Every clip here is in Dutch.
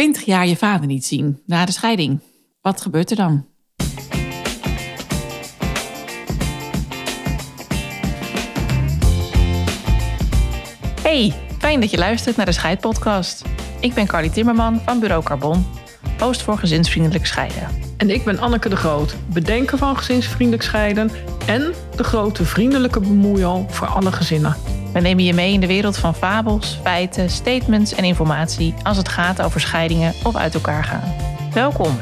Twintig jaar je vader niet zien na de scheiding. Wat gebeurt er dan? Hey, fijn dat je luistert naar de Scheidpodcast. Ik ben Carly Timmerman van Bureau Carbon, host voor gezinsvriendelijk scheiden. En ik ben Anneke de Groot, bedenker van gezinsvriendelijk scheiden en de grote vriendelijke bemoeial voor alle gezinnen. We nemen je mee in de wereld van fabels, feiten, statements en informatie als het gaat over scheidingen of uit elkaar gaan. Welkom.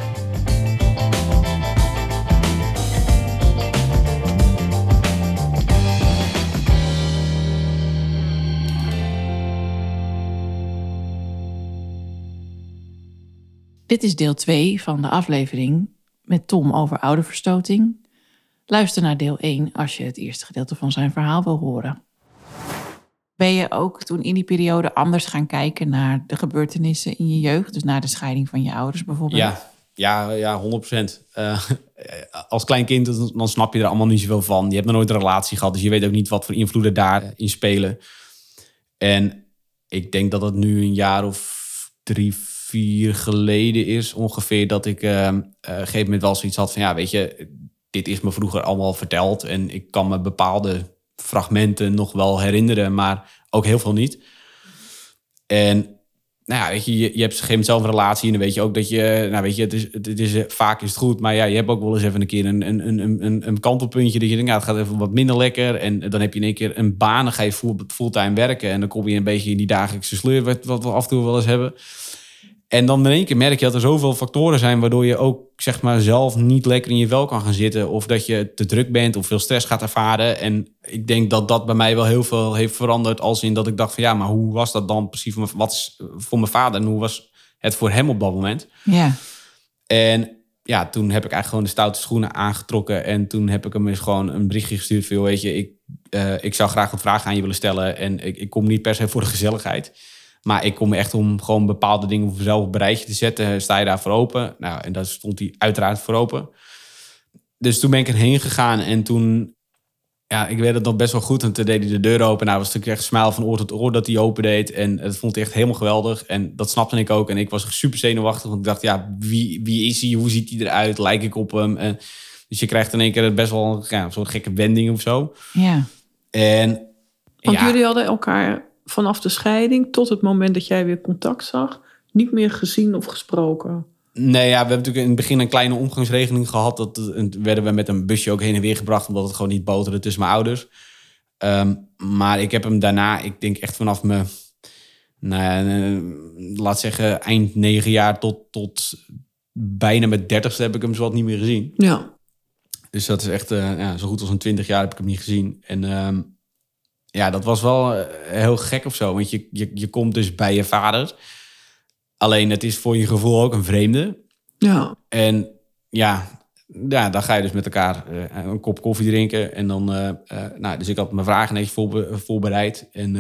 Dit is deel 2 van de aflevering met Tom over ouderverstoting. Luister naar deel 1 als je het eerste gedeelte van zijn verhaal wil horen. Ben je ook toen in die periode anders gaan kijken naar de gebeurtenissen in je jeugd? Dus naar de scheiding van je ouders bijvoorbeeld? Ja, ja, ja 100%. Uh, als klein kind dan snap je er allemaal niet zoveel van. Je hebt nog nooit een relatie gehad, dus je weet ook niet wat voor invloeden daarin spelen. En ik denk dat het nu een jaar of drie, vier geleden is ongeveer... dat ik uh, uh, een gegeven moment wel zoiets had van... ja, weet je, dit is me vroeger allemaal verteld... en ik kan me bepaalde fragmenten nog wel herinneren, maar ook heel veel niet. En nou ja, weet je, je, hebt op een gegeven moment zelf een relatie en dan weet je ook dat je, nou weet je, het is, het is, vaak is het goed, maar ja, je hebt ook wel eens even een keer een, een, een, een, een kantelpuntje dat je denkt, ja, het gaat even wat minder lekker en dan heb je in één keer een baan, dan ga je fulltime werken en dan kom je een beetje in die dagelijkse sleur, wat, wat we af en toe wel eens hebben. En dan in één keer merk je dat er zoveel factoren zijn waardoor je ook zeg maar zelf niet lekker in je vel kan gaan zitten. Of dat je te druk bent of veel stress gaat ervaren. En ik denk dat dat bij mij wel heel veel heeft veranderd. Als in dat ik dacht van ja, maar hoe was dat dan precies voor mijn, wat is voor mijn vader en hoe was het voor hem op dat moment? Ja. En ja, toen heb ik eigenlijk gewoon de stoute schoenen aangetrokken. En toen heb ik hem eens gewoon een berichtje gestuurd. Veel, weet je, ik, uh, ik zou graag wat vragen aan je willen stellen. En ik, ik kom niet per se voor de gezelligheid. Maar ik kom echt om gewoon bepaalde dingen voor zelf op een rijtje te zetten. Sta je daar voor open? Nou, en daar stond hij uiteraard voor open. Dus toen ben ik erheen gegaan en toen... Ja, ik weet het nog best wel goed. En toen deed hij de deur open. Nou, was natuurlijk echt smile van oor tot oor dat hij open deed. En dat vond hij echt helemaal geweldig. En dat snapte ik ook. En ik was super zenuwachtig. Want ik dacht, ja, wie, wie is hij? Hoe ziet hij eruit? Lijk ik op hem? En, dus je krijgt in één keer best wel ja, een soort gekke wending of zo. Ja. En... Want jullie hadden elkaar vanaf de scheiding tot het moment dat jij weer contact zag, niet meer gezien of gesproken? Nee, ja, we hebben natuurlijk in het begin een kleine omgangsregeling gehad. Dat werden we met een busje ook heen en weer gebracht, omdat het gewoon niet boterde tussen mijn ouders. Ehm, maar ik heb hem daarna, ik denk echt vanaf mijn, nou, uh, laat zeggen, eind negen jaar tot, tot bijna mijn dertigste heb ik hem zo niet meer gezien. Ja. Dus dat is echt uh, ja, zo goed als een twintig jaar heb ik hem niet gezien. En um, ja, dat was wel eh, heel gek of zo. Want je, je, je komt dus bij je vader. Alleen het is voor je gevoel ook een vreemde. Ja. En ja, ja dan ga je dus met elkaar uh, een kop koffie drinken. En dan, uh, uh, nou, dus ik had mijn vragen netjes voor, voorbereid. En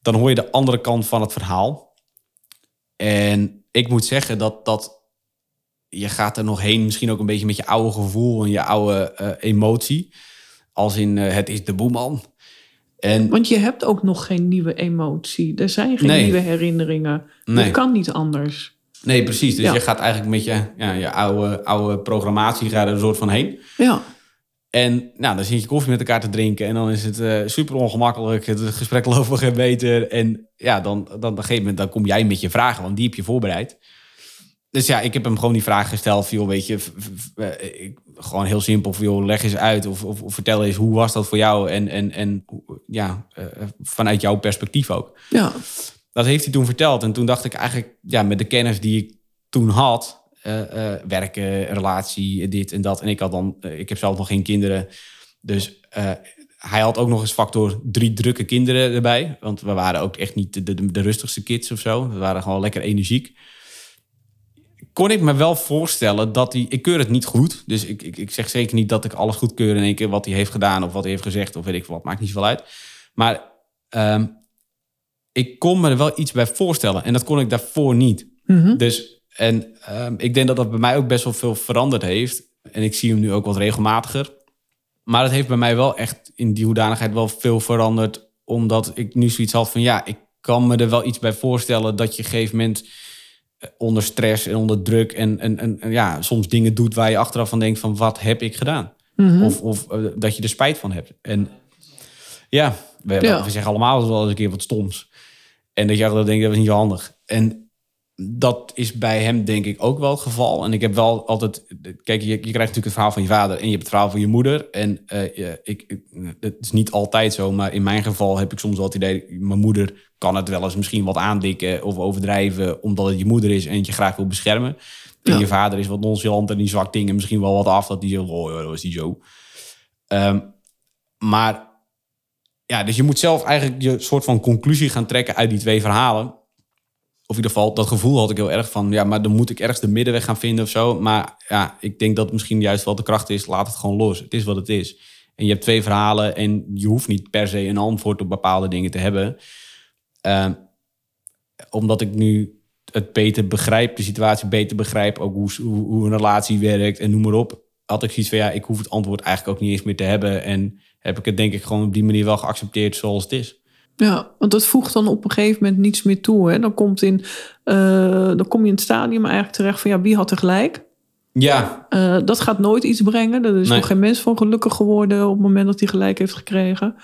dan hoor je de andere kant van het verhaal. En ik moet zeggen dat, dat je gaat er nog heen, misschien ook een beetje met je oude gevoel en je oude emotie. Als in het is de boeman. En, Want je hebt ook nog geen nieuwe emotie. Er zijn geen nieuwe herinneringen. Nee. Dat kan niet anders. Nee, precies. Dus je gaat eigenlijk met je, ja, je oude, oude programmatie gaat er een soort van heen. Ja. En nou, dan zit je koffie met elkaar te drinken. En dan is het uh, super ongemakkelijk. Het gesprek loopt geen beter. En ja, dan, dan op een gegeven moment dan kom jij met je vragen. Want die heb je voorbereid. Dus ja, ik heb hem gewoon die vraag gesteld. Joh, weet je, ik, gewoon heel simpel. Joh, leg eens uit of, of, of, vertel eens hoe was dat voor jou? En, en, en ja, uh, vanuit jouw perspectief ook. Ja. Dat heeft hij toen verteld. En toen dacht ik eigenlijk, ja, met de kennis die ik toen had, uh, werken, relatie, dit en dat. En ik had dan, ik heb zelf nog geen kinderen. Dus hij had ook nog eens factor drie drukke kinderen erbij. Want we waren ook echt niet de, de, de rustigste kids of zo. We waren gewoon lekker energiek kon ik me wel voorstellen dat hij... Ik keur het niet goed. Dus ik, ik, ik zeg zeker niet dat ik alles goed keur in één keer... wat hij heeft gedaan of wat hij heeft gezegd of weet ik wat. Maakt niet zoveel uit. Maar um, ik kon me er wel iets bij voorstellen. En dat kon ik daarvoor niet. Mm -hmm. Dus en um, ik denk dat dat bij mij ook best wel veel veranderd heeft. En ik zie hem nu ook wat regelmatiger. Maar het heeft bij mij wel echt in die hoedanigheid wel veel veranderd. Omdat ik nu zoiets had van ja, ik kan me er wel iets bij voorstellen dat je op een gegeven moment onder stress en onder druk en, en, en, en ja, soms dingen doet waar je achteraf van denkt van wat heb ik gedaan? Of, of eh, dat je er spijt van hebt. En ja, we, Ja. we zeggen allemaal wel eens een keer wat stoms. En dat je achteraf denkt, dat was niet zo handig. En dat is bij hem denk ik ook wel het geval. En ik heb wel altijd... Kijk, je, je krijgt natuurlijk het verhaal van je vader... en je hebt het verhaal van je moeder. En eh, ik, ik, het is niet altijd zo... maar in mijn geval heb ik soms wel het idee... mijn moeder kan het wel eens misschien wat aandikken... of overdrijven, omdat het je moeder is... en het je graag wil beschermen. En Ja. je vader is wat nonchalant en die zwakt dingen misschien wel wat af... dat die zo, oh, ja, dat was die zo. Ehm, maar ja, dus je moet zelf eigenlijk je soort van conclusie gaan trekken uit die twee verhalen. Of in ieder geval, dat gevoel had ik heel erg van, ja, maar dan moet ik ergens de middenweg gaan vinden of zo. Maar ja, ik denk dat het misschien juist wel de kracht is, laat het gewoon los. Het is wat het is. En je hebt twee verhalen en je hoeft niet per se een antwoord op bepaalde dingen te hebben. Ehm, omdat ik nu het beter begrijp, de situatie beter begrijp, ook hoe, hoe, hoe een relatie werkt en noem maar op. Had ik zoiets van, ja, ik hoef het antwoord eigenlijk ook niet eens meer te hebben. En heb ik het denk ik gewoon op die manier wel geaccepteerd zoals het is. Ja, want dat voegt dan op een gegeven moment niets meer toe. Hè? Dan, komt in, eh, dan kom je in het stadium eigenlijk terecht van ja, wie had er gelijk? Ja, Eh, dat gaat nooit iets brengen. Er is Nee. nog geen mens van gelukkig geworden op het moment dat hij gelijk heeft gekregen.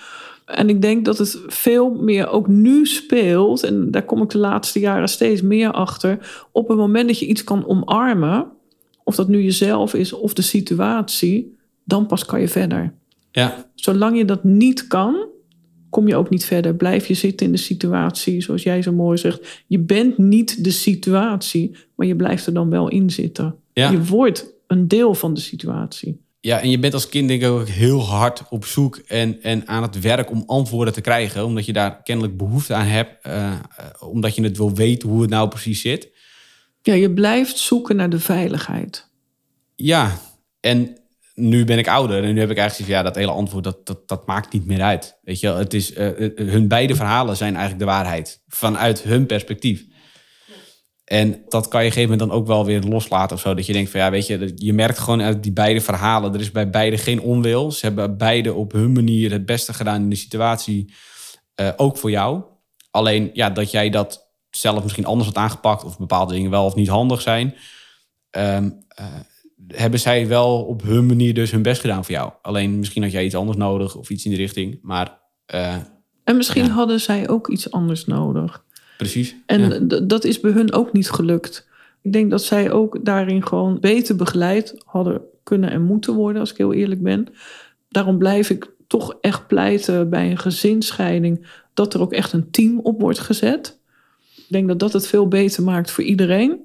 En ik denk dat het veel meer ook nu speelt. En daar kom ik de laatste jaren steeds meer achter. Op het moment dat je iets kan omarmen. Of dat nu jezelf is of de situatie. Dan pas kan je verder. ja, Zolang je dat niet kan, kom je ook niet verder. Blijf je zitten in de situatie, zoals jij zo mooi zegt. Je bent niet de situatie, maar je blijft er dan wel in zitten. Ja. Je wordt een deel van de situatie. Ja, en je bent als kind denk ik ook heel hard op zoek en, en aan het werk om antwoorden te krijgen. Omdat je daar kennelijk behoefte aan hebt. eh, eh, omdat je het wil weten hoe het nou precies zit. Ja, je blijft zoeken naar de veiligheid. Ja, en nu ben ik ouder en nu heb ik eigenlijk van, ja, dat hele antwoord, dat, dat, dat maakt niet meer uit. Weet je, het is, eh, eh, hun beide verhalen zijn eigenlijk de waarheid. Vanuit hun perspectief. En dat kan je op een gegeven moment dan ook wel weer loslaten of zo. Dat je denkt van, ja, weet je, je merkt gewoon uit die beide verhalen, er is bij beide geen onwil. Ze hebben beide op hun manier het beste gedaan in de situatie. eh, ook voor jou. Alleen, ja, dat jij dat zelf misschien anders had aangepakt of bepaalde dingen wel of niet handig zijn. Eh, hebben zij wel op hun manier dus hun best gedaan voor jou. Alleen misschien had jij iets anders nodig of iets in die richting. Maar eh, En misschien Ja. hadden zij ook iets anders nodig. precies. En ja. dat is bij hun ook niet gelukt. Ik denk dat zij ook daarin gewoon beter begeleid hadden kunnen en moeten worden, als ik heel eerlijk ben. Daarom blijf ik toch echt pleiten bij een gezinsscheiding dat er ook echt een team op wordt gezet. Ik denk dat dat het veel beter maakt voor iedereen.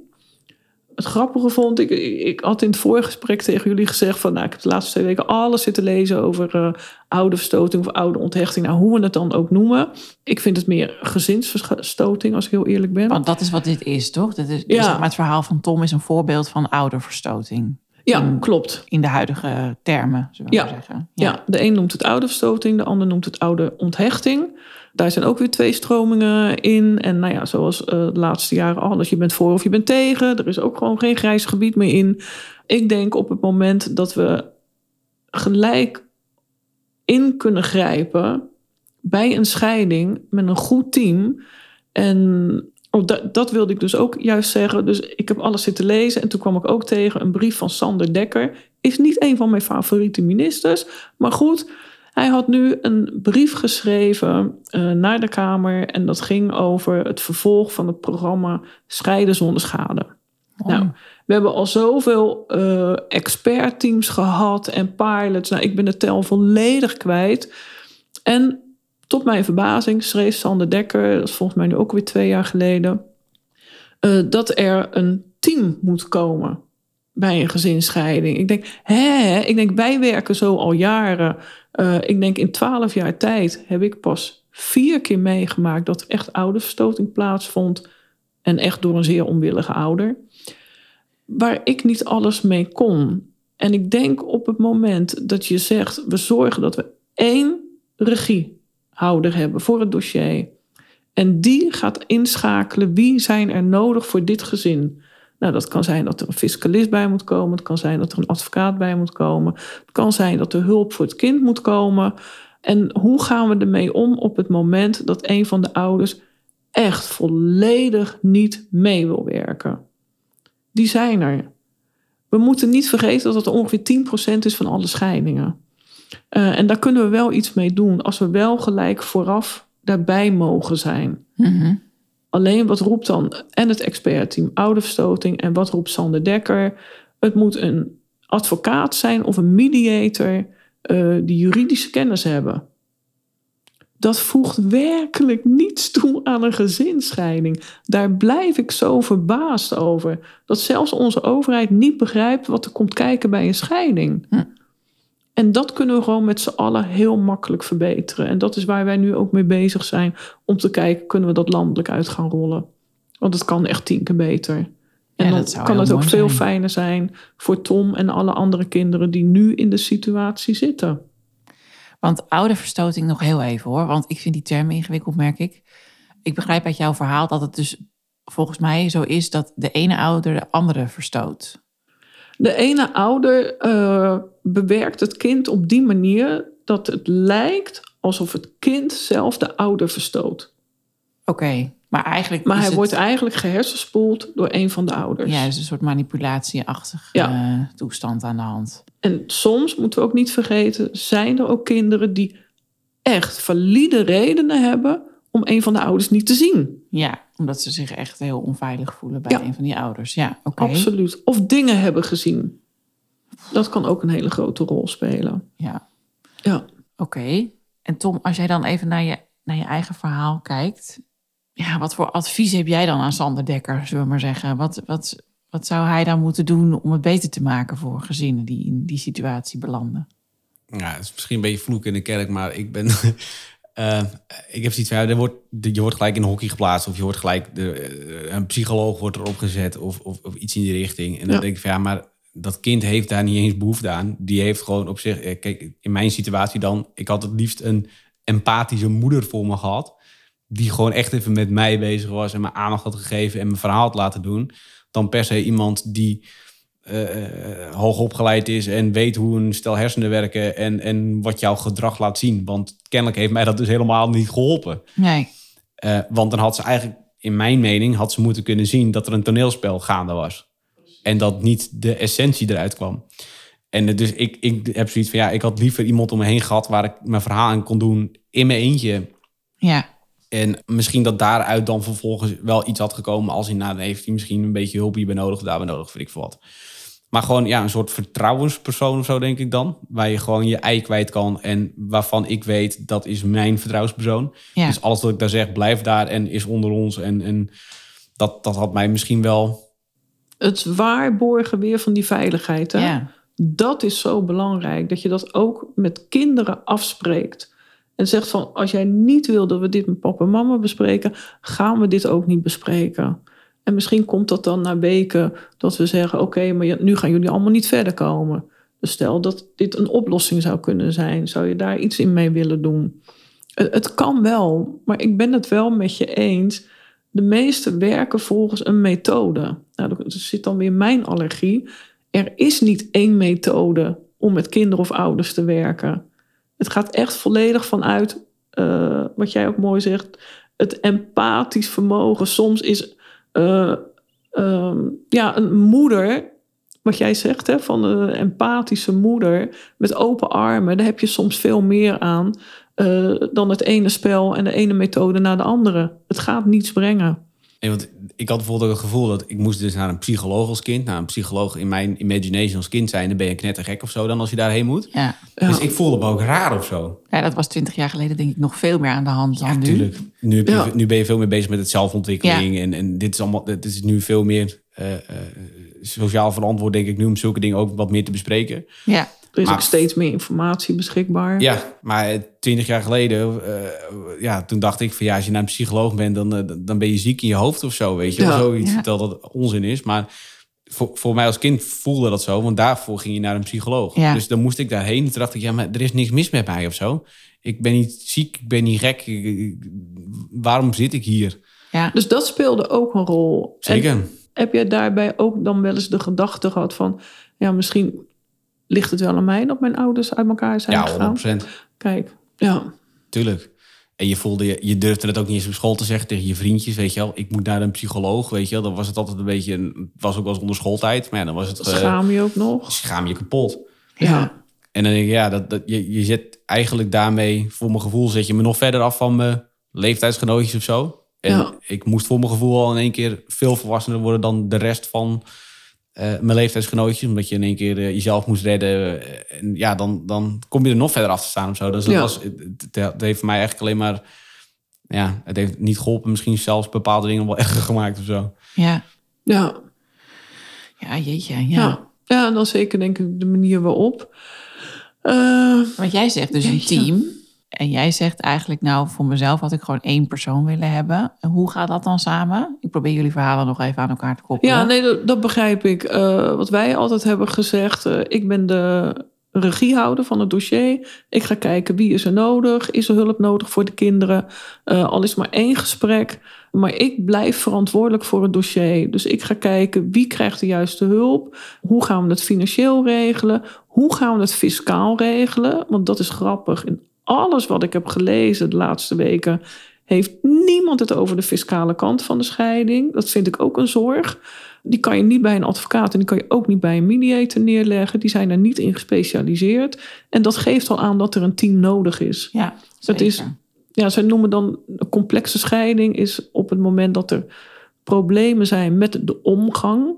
Het grappige vond ik, ik ik had in het voorgesprek tegen jullie gezegd van, nou, ik heb de laatste twee weken alles zitten lezen over eh, oude verstoting of oude onthechting, nou, hoe we het dan ook noemen. Ik vind het meer gezinsverstoting, als ik heel eerlijk ben. Want dat is wat dit is, toch? Dit is, Ja. zeg maar het verhaal van Tom is een voorbeeld van ouderverstoting. Ja, klopt. In de huidige termen, zullen we Ja. maar zeggen. Ja. de een noemt het oude verstoting, de ander noemt het oude onthechting. Daar zijn ook weer twee stromingen in. En nou ja, zoals eh, de laatste jaren al, als je bent voor of je bent tegen. Er is ook gewoon geen grijs gebied meer in. Ik denk op het moment dat we gelijk in kunnen grijpen bij een scheiding met een goed team. En oh, dat, dat wilde ik dus ook juist zeggen. Dus ik heb alles zitten lezen en toen kwam ik ook tegen een brief van Sander Dekker. Is niet een van mijn favoriete ministers, maar goed. Hij had nu een brief geschreven eh, naar de Kamer en dat ging over het vervolg van het programma Scheiden zonder schade. Nou, we hebben al zoveel eh expertteams gehad en pilots. Nou, ik ben de tel volledig kwijt. En tot mijn verbazing schreef Sander Dekker, dat is volgens mij nu ook weer twee jaar geleden, eh, dat er een team moet komen bij een gezinsscheiding. Ik denk, hè, ik denk, wij werken zo al jaren. Eh, ik denk, in twaalf jaar tijd heb ik pas vier keer meegemaakt dat er echt ouderverstoting plaatsvond. En echt door een zeer onwillige ouder. Waar ik niet alles mee kon. En ik denk op het moment dat je zegt, we zorgen dat we één regiehouder hebben voor het dossier. En die gaat inschakelen wie zijn er nodig voor dit gezin. Nou, dat kan zijn dat er een fiscalist bij moet komen. Het kan zijn dat er een advocaat bij moet komen. Het kan zijn dat er hulp voor het kind moet komen. En hoe gaan we ermee om op het moment dat een van de ouders echt volledig niet mee wil werken? die zijn er. We moeten niet vergeten dat het ongeveer 10% is van alle scheidingen. Uh, en daar kunnen we wel iets mee doen als we wel gelijk vooraf daarbij mogen zijn. Mhm. Alleen wat roept dan en het expertteam ouderverstoting en wat roept Sander Dekker? Het moet een advocaat zijn of een mediator uh, die juridische kennis hebben. Dat voegt werkelijk niets toe aan een gezinsscheiding. Daar blijf ik zo verbaasd over. Dat zelfs onze overheid niet begrijpt wat er komt kijken bij een scheiding. Hm. En dat kunnen we gewoon met z'n allen heel makkelijk verbeteren. En dat is waar wij nu ook mee bezig zijn. Om te kijken, kunnen we dat landelijk uit gaan rollen? Want het kan echt tien keer beter. En Ja, dan kan het ook veel zijn. fijner zijn voor Tom en alle andere kinderen die nu in de situatie zitten. Want ouderverstoting nog heel even hoor. Want ik vind die term ingewikkeld, merk ik. Ik begrijp uit jouw verhaal dat het dus volgens mij zo is dat de ene ouder de andere verstoot. De ene ouder eh, bewerkt het kind op die manier dat het lijkt alsof het kind zelf de ouder verstoot. Oké, maar eigenlijk Maar hij het, wordt eigenlijk gehersenspoeld door een van de ouders. ja, is een soort manipulatieachtige Ja. eh, toestand aan de hand. En soms moeten we ook niet vergeten, zijn er ook kinderen die echt valide redenen hebben om een van de ouders niet te zien. Ja, omdat ze zich echt heel onveilig voelen bij Ja. een van die ouders. Ja, oké. Absoluut. Of dingen hebben gezien. Dat kan ook een hele grote rol spelen. Ja, Ja. oké. En Tom, als jij dan even naar je, naar je eigen verhaal kijkt. Ja, wat voor advies heb jij dan aan Sander Dekker, zullen we maar zeggen? Wat, wat, wat zou hij dan moeten doen om het beter te maken voor gezinnen die in die situatie belanden? Ja, het is misschien een beetje vloek in de kerk, maar ik ben. Eh, ik heb zoiets van, ja, er wordt, je wordt gelijk in een hockey geplaatst, of je wordt gelijk. De, eh, een psycholoog wordt erop gezet, of, of, of iets in die richting. En dan Ja. denk ik van ja, maar dat kind heeft daar niet eens behoefte aan. Die heeft gewoon op zich. eh, Kijk, in mijn situatie dan, ik had het liefst een empathische moeder voor me gehad. Die gewoon echt even met mij bezig was en me aandacht had gegeven en mijn verhaal had laten doen. Dan per se iemand die eh, eh, hoog opgeleid is en weet hoe een stel hersenen werken en, en wat jouw gedrag laat zien. Want kennelijk heeft mij dat dus helemaal niet geholpen. Nee. Eh, want dan had ze eigenlijk, in mijn mening, had ze moeten kunnen zien dat er een toneelspel gaande was. En dat niet de essentie eruit kwam. En dus ik, ik heb zoiets van, ja, ik had liever iemand om me heen gehad waar ik mijn verhaal aan kon doen in mijn eentje. Ja, En misschien dat daaruit dan vervolgens wel iets had gekomen als hij, nou, dan heeft hij misschien een beetje hulp hierbij nodig, daarbij nodig, weet ik veel wat. Maar gewoon ja, een soort vertrouwenspersoon of zo, denk ik dan. Waar je gewoon je ei kwijt kan en waarvan ik weet, dat is mijn vertrouwenspersoon. ja. Dus alles wat ik daar zeg, blijft daar en is onder ons. En, en dat, dat had mij misschien wel... Het waarborgen weer van die veiligheid. Hè? ja. Dat is zo belangrijk. Dat je dat ook met kinderen afspreekt. En zegt van, als jij niet wil dat we dit met papa en mama bespreken, gaan we dit ook niet bespreken. En misschien komt dat dan na weken dat we zeggen, oké, maar nu gaan jullie allemaal niet verder komen. Dus stel dat dit een oplossing zou kunnen zijn, zou je daar iets in mee willen doen? Het, het kan wel, maar ik ben het wel met je eens. De meeste werken volgens een methode. Nou, dat zit dan weer mijn allergie. Er is niet één methode om met kinderen of ouders te werken. Het gaat echt volledig vanuit, eh, wat jij ook mooi zegt, het empathisch vermogen. Soms is eh, ehm, ja, een moeder, wat jij zegt, hè, van een empathische moeder met open armen, daar heb je soms veel meer aan eh, dan het ene spel en de ene methode naar de andere. Het gaat niets brengen. Nee, want ik had bijvoorbeeld ook het gevoel dat ik moest dus naar een psycholoog als kind. Nou, een psycholoog in mijn imagination als kind zijn, dan ben je knettergek of zo dan als je daarheen moet. Ja. Ja. Dus ik voelde me ook raar of zo. ja, dat was twintig jaar geleden denk ik nog veel meer aan de hand dan nu. Natuurlijk. Nu, heb je- Ja. nu ben je veel meer bezig met het zelfontwikkeling. En, en dit is allemaal, dit is nu veel meer eh, eh, sociaal verantwoord, denk ik, nu om zulke dingen ook wat meer te bespreken. Ja, Er is Maar- ook steeds meer informatie beschikbaar. Ja, maar twintig jaar geleden, eh, ja, toen dacht ik van ja, als je naar een psycholoog bent, dan, eh, dan ben je ziek in je hoofd of zo, weet je. Ja. wel. Zoiets Ja. dat dat onzin is. Maar voor, voor mij als kind voelde dat zo, want daarvoor ging je naar een psycholoog. Ja. Dus dan moest ik daarheen. Toen dacht ik, ja, maar er is niks mis met mij of zo. Ik ben niet ziek, ik ben niet gek. Ik- ik- waarom zit ik hier? ja. Dus dat speelde ook een rol. En Zeker. heb jij daarbij ook dan wel eens de gedachte gehad van... ja, misschien ligt het wel aan mij dat mijn ouders uit elkaar zijn Ja, gegaan? 100 procent. Kijk, ja. Tuurlijk. En je voelde, je, je durfde het ook niet eens op school te zeggen tegen je vriendjes, weet je wel. Ik moet naar een psycholoog, weet je wel. Dan was het altijd een beetje, een- was ook wel eens onder schooltijd. Maar ja, dan was het, eh, Schaam je ook nog? schaam je kapot. Ja. En dan denk ik, ja, dat, dat, je, je zet eigenlijk daarmee, voor mijn gevoel, zet je me nog verder af van mijn leeftijdsgenootjes of zo. En Ja. ik moest voor mijn gevoel al in één keer veel volwassener worden dan de rest van mijn leeftijdsgenootjes. Omdat je in één keer eh, jezelf moest redden. Eh, En ja, dan, dan kom je er nog verder af te staan of zo. Dus dat Ja. was, het, heeft voor mij eigenlijk alleen maar, ja, het heeft niet geholpen. Misschien zelfs bepaalde dingen wel erger gemaakt of zo. Ja, Ja. ja jeetje. Ja. Ja. ja, en dan zeker denk ik de manier waarop. Eh, Want jij zegt dus een team. En jij zegt eigenlijk, nou, voor mezelf had ik gewoon één persoon willen hebben. En hoe gaat dat dan samen? Ik probeer jullie verhalen nog even aan elkaar te koppelen. ja, nee, dat, begrijp ik. Eh, wat wij altijd hebben gezegd, eh, ik ben de regiehouder van het dossier. Ik ga kijken wie is er nodig, is er hulp nodig voor de kinderen. Eh, al is maar één gesprek, maar ik blijf verantwoordelijk voor het dossier. Dus ik ga kijken wie krijgt de juiste hulp, hoe gaan we het financieel regelen, hoe gaan we het fiscaal regelen. Want dat is grappig. In alles wat ik heb gelezen de laatste weken heeft niemand het over de fiscale kant van de scheiding. Dat vind ik ook een zorg. Die kan je niet bij een advocaat en die kan je ook niet bij een mediator neerleggen. Die zijn er niet in gespecialiseerd. En dat geeft al aan dat er een team nodig is. Ja, Het is-. Ja, zij noemen dan een complexe scheiding is op het moment dat er problemen zijn met de omgang.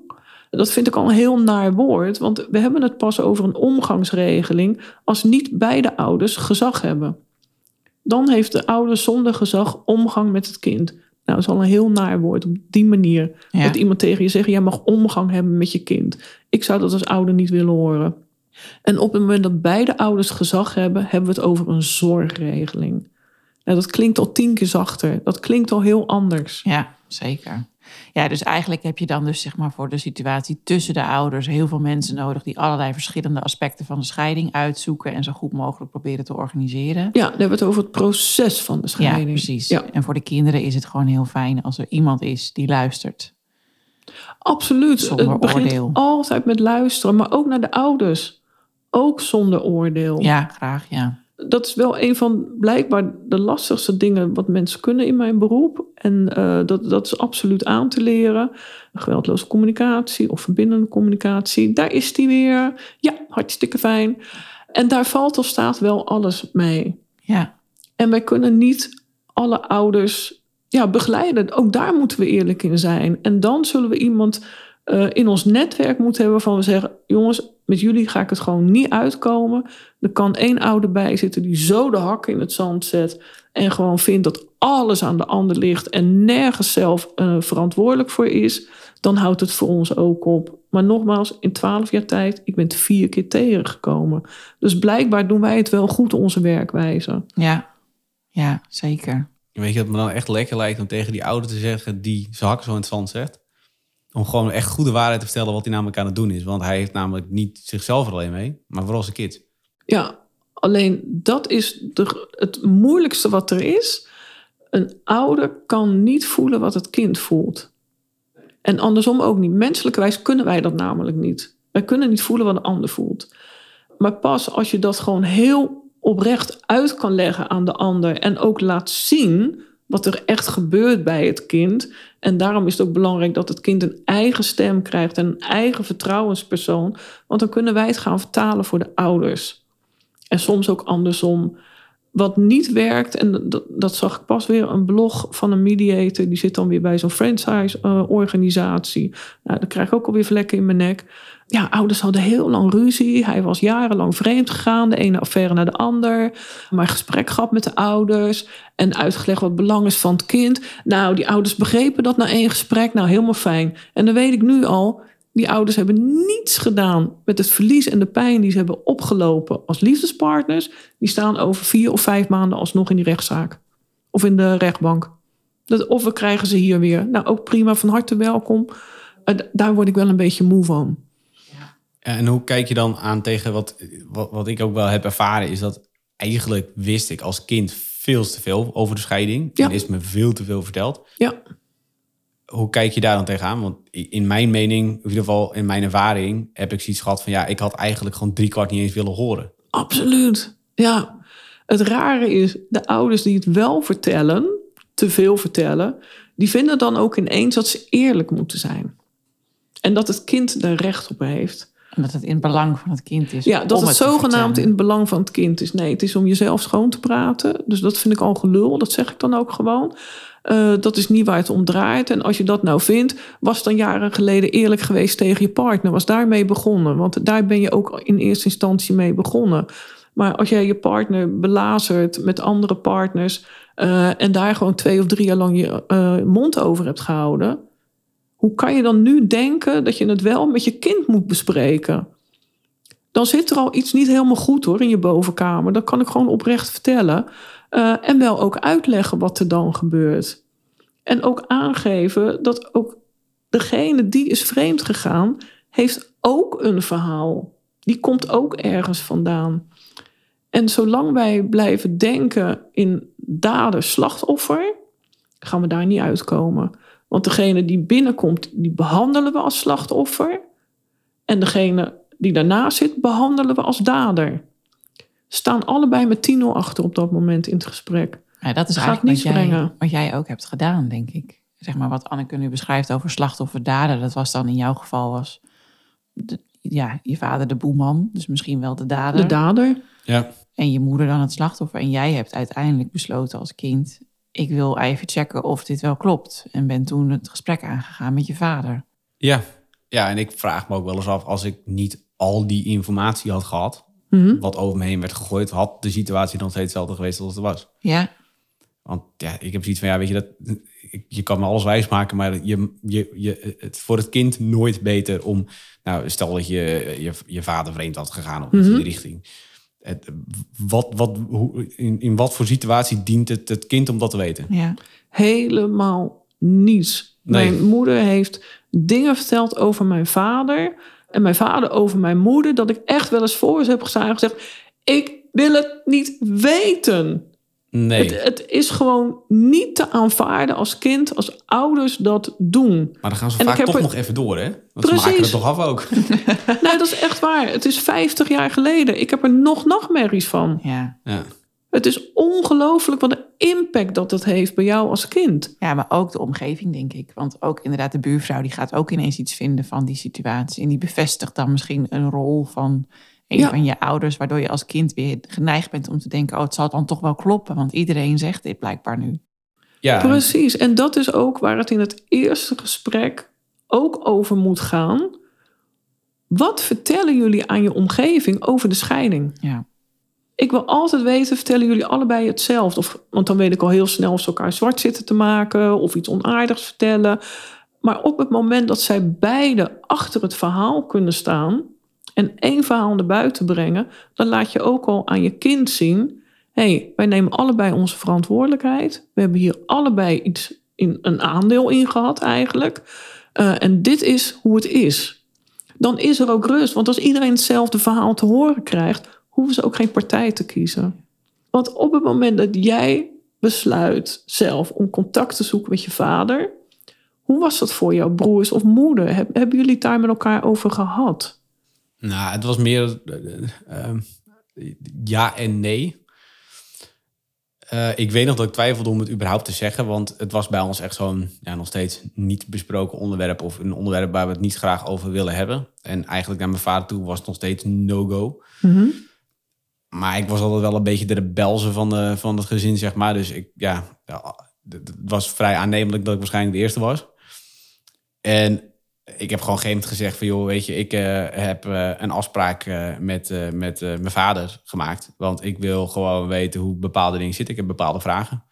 Dat vind ik al een heel naar woord, want we hebben het pas over een omgangsregeling als niet beide ouders gezag hebben. Dan heeft de ouder zonder gezag omgang met het kind. Nou, dat is al een heel naar woord op die manier. Ja. Dat iemand tegen je zegt, jij mag omgang hebben met je kind. Ik zou dat als ouder niet willen horen. En op het moment dat beide ouders gezag hebben, hebben we het over een zorgregeling. Nou, dat klinkt al tien keer zachter. Dat klinkt al heel anders. Ja, zeker. Ja, dus eigenlijk heb je dan dus zeg maar voor de situatie tussen de ouders heel veel mensen nodig die allerlei verschillende aspecten van de scheiding uitzoeken en zo goed mogelijk proberen te organiseren. Ja, dan hebben we het over het proces van de Ja, scheiding. precies. Ja, En voor de kinderen is het gewoon heel fijn als er iemand is die luistert. absoluut. Zonder het begint oordeel. altijd met luisteren, maar ook naar de ouders. Ook zonder oordeel. Ja, graag, ja. Dat is wel een van blijkbaar de lastigste dingen wat mensen kunnen in mijn beroep. En eh, dat, dat is absoluut aan te leren. Geweldloze communicatie of verbindende communicatie. Daar is die weer. Ja, hartstikke fijn. En daar valt of staat wel alles mee. Ja, En wij kunnen niet alle ouders ja, begeleiden. Ook daar moeten we eerlijk in zijn. En dan zullen we iemand eh, in ons netwerk moeten hebben van we zeggen: jongens, met jullie ga ik het gewoon niet uitkomen. Er kan één ouder bij zitten die zo de hakken in het zand zet en gewoon vindt dat alles aan de ander ligt en nergens zelf eh, verantwoordelijk voor is. Dan houdt het voor ons ook op. Maar nogmaals, in twaalf jaar tijd, ik ben het vier keer tegengekomen. Dus blijkbaar doen wij het wel goed, onze werkwijze. ja, ja, zeker. Weet je wat me dan echt lekker lijkt om tegen die ouder te zeggen die zijn hakken zo in het zand zet? Om gewoon echt goede waarheid te vertellen wat hij namelijk aan het doen is. Want hij heeft namelijk niet zichzelf er alleen mee, maar vooral zijn kids. Ja, alleen dat is de, het moeilijkste wat er is. Een ouder kan niet voelen wat het kind voelt. En andersom ook niet. Menselijkerwijs kunnen wij dat namelijk niet. Wij kunnen niet voelen wat een ander voelt. Maar pas als je dat gewoon heel oprecht uit kan leggen aan de ander en ook laat zien wat er echt gebeurt bij het kind. En daarom is het ook belangrijk dat het kind een eigen stem krijgt en een eigen vertrouwenspersoon. Want dan kunnen wij het gaan vertalen voor de ouders. En soms ook andersom. Wat niet werkt, en dat, zag ik pas weer, een blog van een mediator. Die zit dan weer bij zo'n franchise-organisatie. nou, dan krijg ik ook alweer vlekken in mijn nek. Ja, ouders hadden heel lang ruzie. Hij was jarenlang vreemd gegaan. De ene affaire naar de ander. Maar gesprek gehad met de ouders. En uitgelegd wat belang is van het kind. Nou, die ouders begrepen dat na één gesprek. Nou, helemaal fijn. En dan weet ik nu al, die ouders hebben niets gedaan met het verlies en de pijn die ze hebben opgelopen als liefdespartners. Die staan over vier of vijf maanden alsnog in die rechtszaak. Of in de rechtbank. Dat, of we krijgen ze hier weer. Nou, ook prima, van harte welkom. Eh, daar word ik wel een beetje moe van. En hoe kijk je dan aan tegen wat, wat, wat ik ook wel heb ervaren, is dat eigenlijk wist ik als kind veel te veel over de scheiding. Ja. En is me veel te veel verteld. Ja, Hoe kijk je daar dan tegenaan? Want in mijn mening, in ieder geval in mijn ervaring, heb ik zoiets gehad van ja, ik had eigenlijk gewoon drie kwart niet eens willen horen. absoluut. Ja. Het rare is, de ouders die het wel vertellen, te veel vertellen, die vinden dan ook ineens dat ze eerlijk moeten zijn. En dat het kind daar recht op heeft. En dat het in het belang van het kind is. Ja, dat het te zogenaamd in het belang van het kind is. Nee, het is om jezelf schoon te praten. Dus dat vind ik al gelul. Dat zeg ik dan ook gewoon. Eh, dat is niet waar het om draait. En als je dat nou vindt, was dan jaren geleden eerlijk geweest tegen je partner. Was daarmee begonnen. Want daar ben je ook in eerste instantie mee begonnen. Maar als jij je partner belazert met andere partners. eh, en daar gewoon twee of drie jaar lang je eh, mond over hebt gehouden. Hoe kan je dan nu denken dat je het wel met je kind moet bespreken? dan zit er al iets niet helemaal goed hoor in je bovenkamer. Dat kan ik gewoon oprecht vertellen. Eh, en wel ook uitleggen wat er dan gebeurt. En ook aangeven dat ook degene die is vreemd gegaan, heeft ook een verhaal. Die komt ook ergens vandaan. En zolang wij blijven denken in dader-slachtoffer, gaan we daar niet uitkomen. Want degene die binnenkomt, die behandelen we als slachtoffer. En degene die daarna zit, behandelen we als dader. Staan allebei met 10-0 achter op dat moment in het gesprek. Ja, dat is Gaat eigenlijk niets wat jij, brengen. wat jij ook hebt gedaan, denk ik. Zeg maar wat Anneke nu beschrijft over slachtoffer-dader. Dat was dan in jouw geval was de- ja, je vader de boeman. Dus misschien wel de dader. De dader. Ja. en je moeder dan het slachtoffer. En jij hebt uiteindelijk besloten als kind... ik wil even checken of dit wel klopt. En ben toen het gesprek aangegaan met je vader. Ja. ja, en ik vraag me ook wel eens af, als ik niet al die informatie had gehad, Mhm. wat over me heen werd gegooid, had de situatie dan steeds hetzelfde geweest als het was. Ja, Want ja, ik heb zoiets van, ja, weet je, dat, je kan me alles wijsmaken, maar je, je, je, het voor het kind nooit beter om, nou, stel dat je je, je vader vreemd had gegaan of in die richting. Het, wat, wat, hoe, in, in wat voor situatie dient het het kind om dat te weten? ja. Helemaal niets. Nee. Mijn moeder heeft dingen verteld over mijn vader. En mijn vader over mijn moeder. Dat ik echt wel eens voor ze heb gestaan en gezegd... Ik wil het niet weten. Nee, Het, het is gewoon niet te aanvaarden als kind, als ouders dat doen. maar dan gaan ze en vaak heb toch er- nog even door, hè? Want ze Precies. maken het toch af ook. Nee, dat is echt waar. Het is 50 jaar geleden. Ik heb er nog nachtmerries van. ja. Ja. Het is ongelooflijk wat een impact dat het heeft bij jou als kind. Ja, maar ook de omgeving, denk ik. Want ook inderdaad, de buurvrouw die gaat ook ineens iets vinden van die situatie. En die bevestigt dan misschien een rol van een Ja. van je ouders, waardoor je als kind weer geneigd bent om te denken: oh, het zal dan toch wel kloppen, want iedereen zegt dit blijkbaar nu. Ja, Precies. En dat is ook waar het in het eerste gesprek ook over moet gaan. Wat vertellen jullie aan je omgeving over de scheiding? Ja, Ik wil altijd weten, vertellen jullie allebei hetzelfde? Of, want dan weet ik al heel snel of ze elkaar zwart zitten te maken of iets onaardigs vertellen. Maar op het moment dat zij beide achter het verhaal kunnen staan en één verhaal naar buiten brengen, dan laat je ook al aan je kind zien: hey, wij nemen allebei onze verantwoordelijkheid. We hebben hier allebei iets in een aandeel in gehad eigenlijk. Eh, en dit is hoe het is. Dan is er ook rust. Want als iedereen hetzelfde verhaal te horen krijgt, hoeven ze ook geen partij te kiezen. Want op het moment dat jij besluit zelf om contact te zoeken met je vader, hoe was dat voor jouw broers of moeder? Heb- hebben jullie daar met elkaar over gehad? Nou, het was meer eh, eh, ja en nee. Eh, ik weet nog dat ik twijfelde om het überhaupt te zeggen, want het was bij ons echt zo'n ja, nog steeds niet besproken onderwerp of een onderwerp waar we het niet graag over willen hebben. En eigenlijk naar mijn vader toe was het nog steeds no-go. Maar ik was altijd wel een beetje de rebelse van, de, van het gezin, zeg maar. Dus ik, ja, het was vrij aannemelijk dat ik waarschijnlijk de eerste was. En ik heb gewoon geen moment gezegd van... joh, weet je, ik eh, heb eh, een afspraak eh, met, eh, met eh, mijn vader gemaakt. Want ik wil gewoon weten hoe bepaalde dingen zitten. Ik heb bepaalde vragen.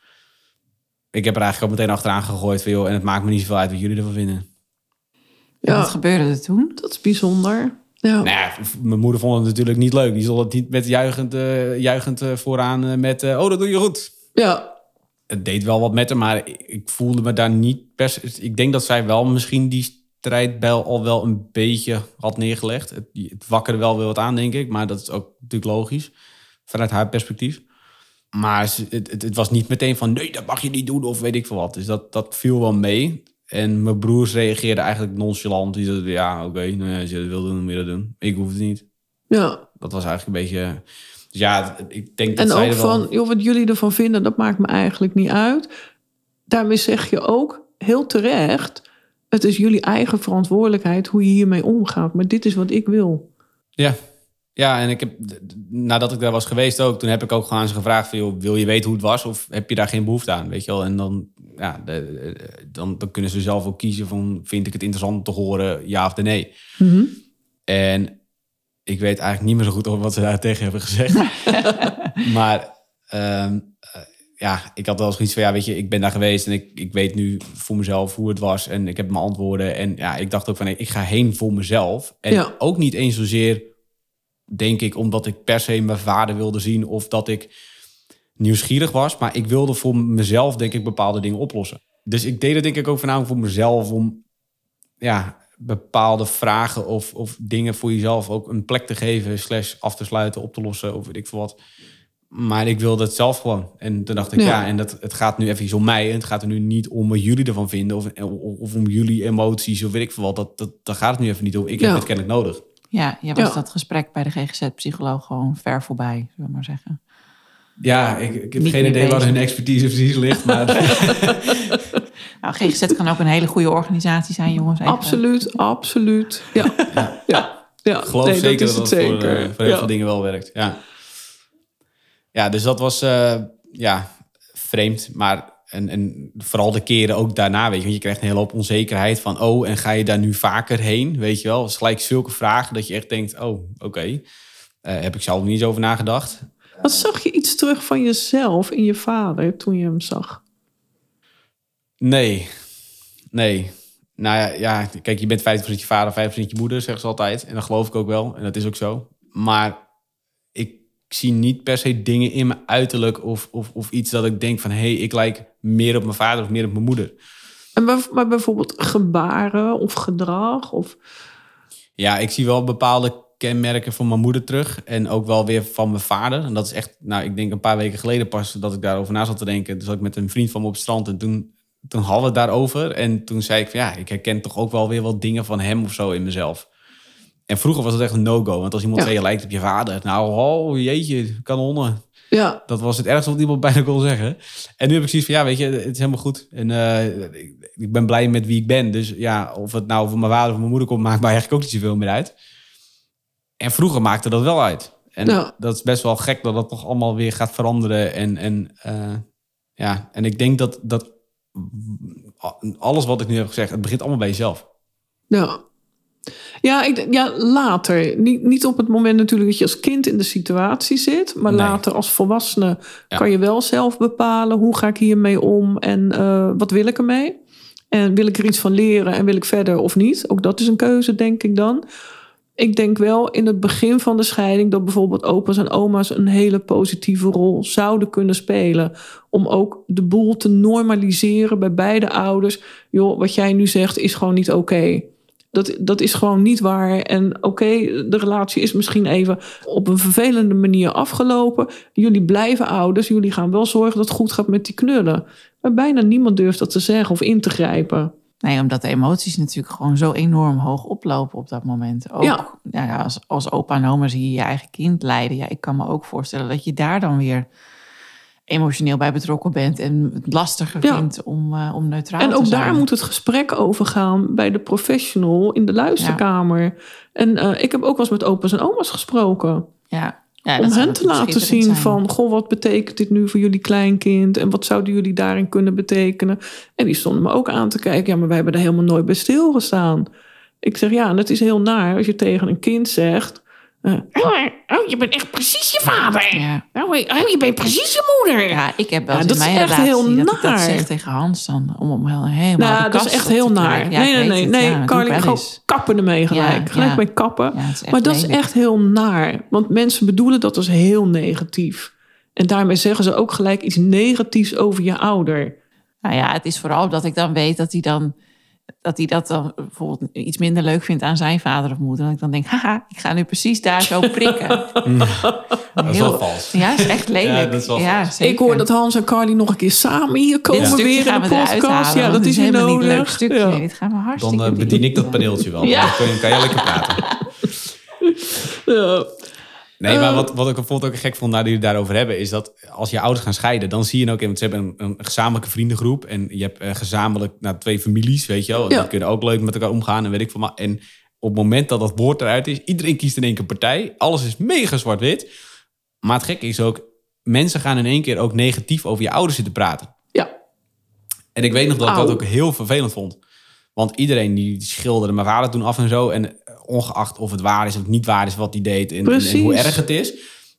Ik heb er eigenlijk ook meteen achteraan gegooid van... joh, en het maakt me niet zoveel uit wat jullie ervan vinden. En Ja. wat gebeurde er toen? Dat is bijzonder. Ja. Nou mijn moeder vond het natuurlijk niet leuk. Die stond het niet met juichend, juichend eh, vooraan eh, met... oh, dat doe je goed. ja. het deed wel wat met haar, maar ik, voelde me daar niet per se. Ik denk dat zij wel misschien die strijdbel al wel een beetje had neergelegd. Het, het wakkerde wel weer wat aan, denk ik. Maar dat is ook natuurlijk logisch vanuit haar perspectief. Maar het, het, het was niet meteen van nee, dat mag je niet doen of weet ik veel wat. Dus dat, dat viel wel mee. En mijn broers reageerden eigenlijk nonchalant. Die zeiden, ja, oké, nou ja, als je dat wil doen, moet je dat doen. Ik hoef het niet ja. dat was eigenlijk een beetje. Dus ja, ik denk dat En zij ook wel... van, joh, wat jullie ervan vinden, dat maakt me eigenlijk niet uit. Daarmee zeg je ook heel terecht, het is jullie eigen verantwoordelijkheid hoe je hiermee omgaat. Maar dit is wat ik wil. Ja. Ja, en ik heb, nadat ik daar was geweest ook, toen heb ik ook gewoon aan ze gevraagd van, joh, wil je weten hoe het was of heb je daar geen behoefte aan, weet je wel? En dan, ja, de- de- dan, dan kunnen ze zelf ook kiezen van, vind ik het interessant om te horen, ja of de nee. En ik weet eigenlijk niet meer zo goed over wat ze daar tegen hebben gezegd. maar ehm, eh, ja, ik had wel zoiets van, ja, weet je, ik ben daar geweest en ik, ik weet nu voor mezelf hoe het was en ik heb mijn antwoorden. En ja, ik dacht ook van, nee, ik ga heen voor mezelf. En Ja. ook niet eens zozeer, denk ik, omdat ik per se mijn vader wilde zien of dat ik nieuwsgierig was. Maar ik wilde voor mezelf, denk ik, bepaalde dingen oplossen. Dus ik deed het denk ik ook voornamelijk voor mezelf om ja, bepaalde vragen of, of dingen voor jezelf ook een plek te geven, slash af te sluiten, op te lossen of weet ik veel wat. Maar ik wilde het zelf gewoon. En toen dacht ik, Ja. ja, en dat, het gaat nu even om mij. En het gaat er nu niet om wat jullie ervan vinden. Of, of, of om jullie emoties of weet ik veel wat. Dat, dat, daar gaat het nu even niet om. Ik heb Ja. het kennelijk nodig. Ja, je was Ja. dat gesprek bij de GGZ-psycholoog gewoon ver voorbij, zullen we maar zeggen. Ja, ik, ik heb Niet geen idee waar hun expertise precies ligt. Maar Nou, GGZ kan ook een hele goede organisatie zijn, jongens. Even- Absoluut, absoluut. Ja, ja. ja. ik geloof Nee, zeker dat het het voor, zeker. eh, voor heel veel dingen wel werkt. Ja, ja dus dat was eh, ja, vreemd. Maar en, en vooral de keren ook daarna, weet je. Want je krijgt een hele hoop onzekerheid van... oh, en ga je daar nu vaker heen, weet je wel? Is gelijk zulke vragen dat je echt denkt... oh, oké, Eh, heb ik zelf niet eens over nagedacht. Wat zag je iets terug van jezelf in je vader toen je hem zag? Nee, nee. Nou ja, ja, kijk, je bent 50% je vader, 50% je moeder, zeggen ze altijd. En dat geloof ik ook wel. En dat is ook zo. Maar ik zie niet per se dingen in mijn uiterlijk of, of, of iets dat ik denk van... hé, hey, ik lijk meer op mijn vader of meer op mijn moeder. En maar bijvoorbeeld gebaren of gedrag? Of, Ja, ik zie wel bepaalde kenmerken van mijn moeder terug. En ook wel weer van mijn vader. En dat is echt, nou, ik denk een paar weken geleden pas dat ik daarover na zat te denken. Dus zat ik met een vriend van me op het strand en toen, toen hadden we het daarover. En toen zei ik van ja, ik herken toch ook wel weer wat dingen van hem of zo in mezelf. En vroeger was het echt een no-go. Want als iemand Ja. zei, je lijkt op je vader. Nou, oh jeetje, kanonnen. ja, Dat was het ergste wat iemand bijna kon zeggen. En nu heb ik zoiets van, ja, weet je, het is helemaal goed. En eh, ik, ik ben blij met wie ik ben. Dus ja, of het nou van mijn vader of mijn moeder komt, maakt mij eigenlijk ook niet zoveel meer uit. En vroeger maakte dat wel uit. En Ja. dat is best wel gek dat dat toch allemaal weer gaat veranderen. En, en, eh, ja, en ik denk dat, dat alles wat ik nu heb gezegd, het begint allemaal bij jezelf. ja. Ja, ik, ja, later. Niet, niet op het moment natuurlijk dat je als kind in de situatie zit. Maar Nee. later als volwassene Ja. kan je wel zelf bepalen... hoe ga ik hiermee om en eh, wat wil ik ermee? En wil ik er iets van leren en wil ik verder of niet? Ook dat is een keuze, denk ik dan. Ik denk wel in het begin van de scheiding... dat bijvoorbeeld opa's en oma's een hele positieve rol zouden kunnen spelen... om ook de boel te normaliseren bij beide ouders. Joh, wat jij nu zegt is gewoon niet oké. Dat, dat is gewoon niet waar. En oké, de relatie is misschien even op een vervelende manier afgelopen. Jullie blijven ouders. Jullie gaan wel zorgen dat het goed gaat met die knullen. Maar bijna niemand durft dat te zeggen of in te grijpen. Nee, omdat de emoties natuurlijk gewoon zo enorm hoog oplopen op dat moment. Ook, Ja. ja. ja, als, als opa en oma zie je je eigen kind lijden. Ja, ik kan me ook voorstellen dat je daar dan weer emotioneel bij betrokken bent en het lastiger Ja. vindt om, eh, om neutraal En te ook zijn. daar moet het gesprek over gaan bij de professional in de luisterkamer. En eh, ik heb ook wel eens met opa's en oma's gesproken. ja. Ja, dat om hen te laten zien zijn. van... goh, wat betekent dit nu voor jullie kleinkind? En wat zouden jullie daarin kunnen betekenen? En die stonden me ook aan te kijken. Ja, maar wij hebben er helemaal nooit bij stilgestaan. Ik zeg, ja, en het is heel naar als je tegen een kind zegt... oh, je bent echt precies je vader. Ja. Oh, je bent precies je moeder. Ja, ik heb wel Ja, eens in is mijn echt relatie heel dat ik dat naar. zeg tegen Hans dan. Om hem helemaal nou, dat is echt heel naar. Ja, nee, nee, nee. nee Ja, Carly, ik gewoon eens. kappen ermee gelijk. Gelijk mee kappen. Is echt maar dat is echt heel naar. Want mensen bedoelen dat als heel negatief. En daarmee zeggen ze ook gelijk iets negatiefs over je ouder. Nou ja, het is vooral dat ik dan weet dat hij dan dat hij dat dan bijvoorbeeld iets minder leuk vindt aan zijn vader of moeder. En ik dan denk, haha, ik ga nu precies daar zo prikken. Dat is wel vals. Ja, is echt lelijk. Ja, dat is wel. Ik hoor dat Hans en Carly nog een keer samen hier komen weer in de podcast. halen, ja, dat is helemaal niet nodig. een leuk stukje. Ja. Dit gaan we hartstikke Dan eh, doen. bedien ik dat paneeltje wel. Ja. Dan kun je, kan jij lekker praten. Ja. Nee, maar Eh. wat, wat ik bijvoorbeeld ook gek vond, nadat jullie het daarover hebben, is dat als je ouders gaan scheiden, dan zie je ook, want ze hebben een, een gezamenlijke vriendengroep en je hebt eh, gezamenlijk nou, twee families, weet je wel. Ja. Die kunnen ook leuk met elkaar omgaan en weet ik veel. Maar, en op het moment dat dat woord eruit is, iedereen kiest in één keer partij. Alles is mega zwart-wit. Maar het gekke is ook, mensen gaan in één keer ook negatief over je ouders zitten praten. Ja, En ik weet nog dat ik dat ook heel vervelend vond. Want iedereen die schilderde mijn vader toen af en zo. En ongeacht of het waar is of niet waar is wat hij deed. En, en, en Precies. hoe erg het is.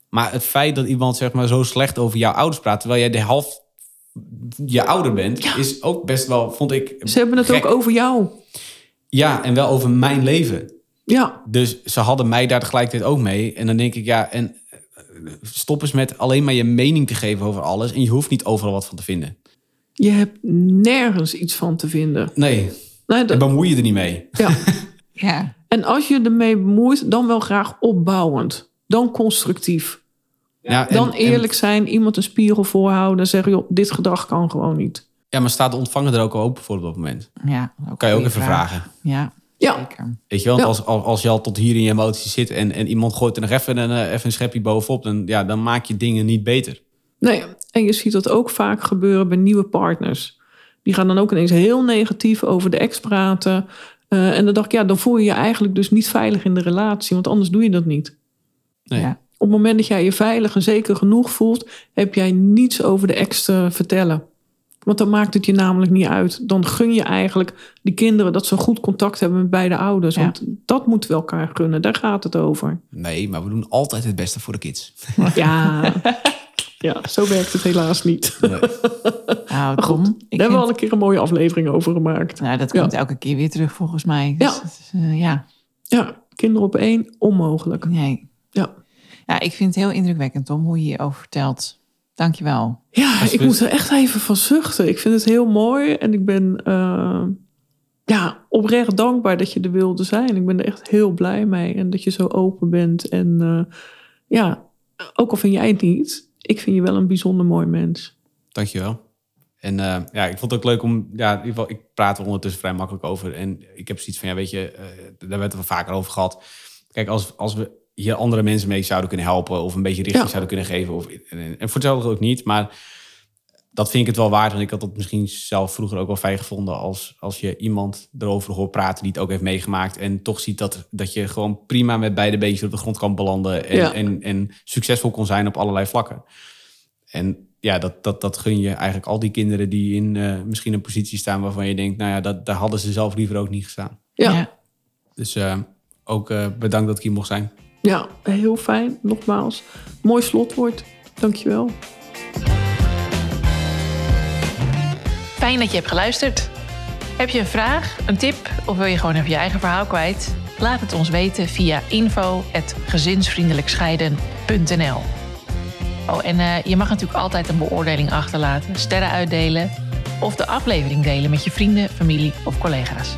Maar het feit dat iemand zeg maar, zo slecht over jouw ouders praat. Terwijl jij de helft je ouder bent. Is ook best wel, vond ik... ze hebben het gek. ook over jou. Ja, en wel over mijn leven. Ja, Dus ze hadden mij daar tegelijkertijd ook mee. En dan denk ik, ja, en stop eens met alleen maar je mening te geven over alles. En je hoeft niet overal wat van te vinden. je hebt nergens iets van te vinden. Nee, Nee, en dat, bemoei je er niet mee. ja. Ja. En als je ermee bemoeit, dan wel graag opbouwend. Dan constructief. Ja, en- Dan en- eerlijk zijn, iemand een spiegel voorhouden en zeggen: joh, dit gedrag kan gewoon niet. Ja, maar staat de ontvanger er ook al open voor op dat moment? ja Kan je ook even vraag. vragen. Ja, Ja, zeker. Weet je wel, Ja. als, als, als je al tot hier in je emoties zit en, en iemand gooit er nog even een, eh, even een schepje bovenop, dan, ja, dan maak je dingen niet beter. nee. En je ziet dat ook vaak gebeuren bij nieuwe partners. Die gaan dan ook ineens heel negatief over de ex praten. Eh, en dan dacht ik, ja, dan voel je je eigenlijk dus niet veilig in de relatie, want anders doe je dat niet. Nee. Ja. Op het moment dat jij je veilig en zeker genoeg voelt, heb jij niets over de ex te vertellen. Want dan maakt het je namelijk niet uit. Dan gun je eigenlijk die kinderen dat ze een goed contact hebben met beide ouders. Ja. Want dat moeten we elkaar gunnen. Daar gaat het over. Nee, maar we doen altijd het beste voor de kids. Ja, ja zo werkt het helaas niet. Nee. Nou, goed, Daar hebben we al een keer een mooie aflevering over gemaakt. nou, dat Ja. komt elke keer weer terug volgens mij. Dus Ja. het is, eh, ja, Ja, kinderen op één, onmogelijk. nee. Ja, Ja, ik vind het heel indrukwekkend, Tom, hoe je hierover vertelt. Dankjewel. ja ik moet er echt even van zuchten. Ik vind het heel mooi en ik ben eh, ja, oprecht dankbaar dat je er wilde zijn. Ik ben er echt heel blij mee en dat je zo open bent. En eh, ja, ook al vind jij het niet, ik vind je wel een bijzonder mooi mens. Dankjewel. En eh, ja, ik vond het ook leuk om, ja, in ieder geval, ik praat er ondertussen vrij makkelijk over. En ik heb zoiets van, ja, weet je, eh, daar werd we vaker over gehad. Kijk, als, als we hier andere mensen mee zouden kunnen helpen of een beetje richting Ja. zouden kunnen geven. Of, en, en voor hetzelfde ook niet, maar dat vind ik het wel waard. Want ik had het misschien zelf vroeger ook wel fijn gevonden als, als je iemand erover hoort praten die het ook heeft meegemaakt. En toch ziet dat, dat je gewoon prima met beide beentjes op de grond kan belanden. En, Ja. en, en succesvol kon zijn op allerlei vlakken. En ja, dat, dat, dat gun je eigenlijk al die kinderen die in eh, misschien een positie staan waarvan je denkt, nou ja, dat, daar hadden ze zelf liever ook niet gestaan. Ja, ja. Ja. Dus eh, ook eh, bedankt dat ik hier mocht zijn. heel fijn. Nogmaals, mooi slotwoord. Dankjewel. Fijn dat je hebt geluisterd. Heb je een vraag, een tip of wil je gewoon even je eigen verhaal kwijt? Laat het ons weten via info.gezinsvriendelijkscheiden.nl Oh, en eh, je mag natuurlijk altijd een beoordeling achterlaten, sterren uitdelen of de aflevering delen met je vrienden, familie of collega's.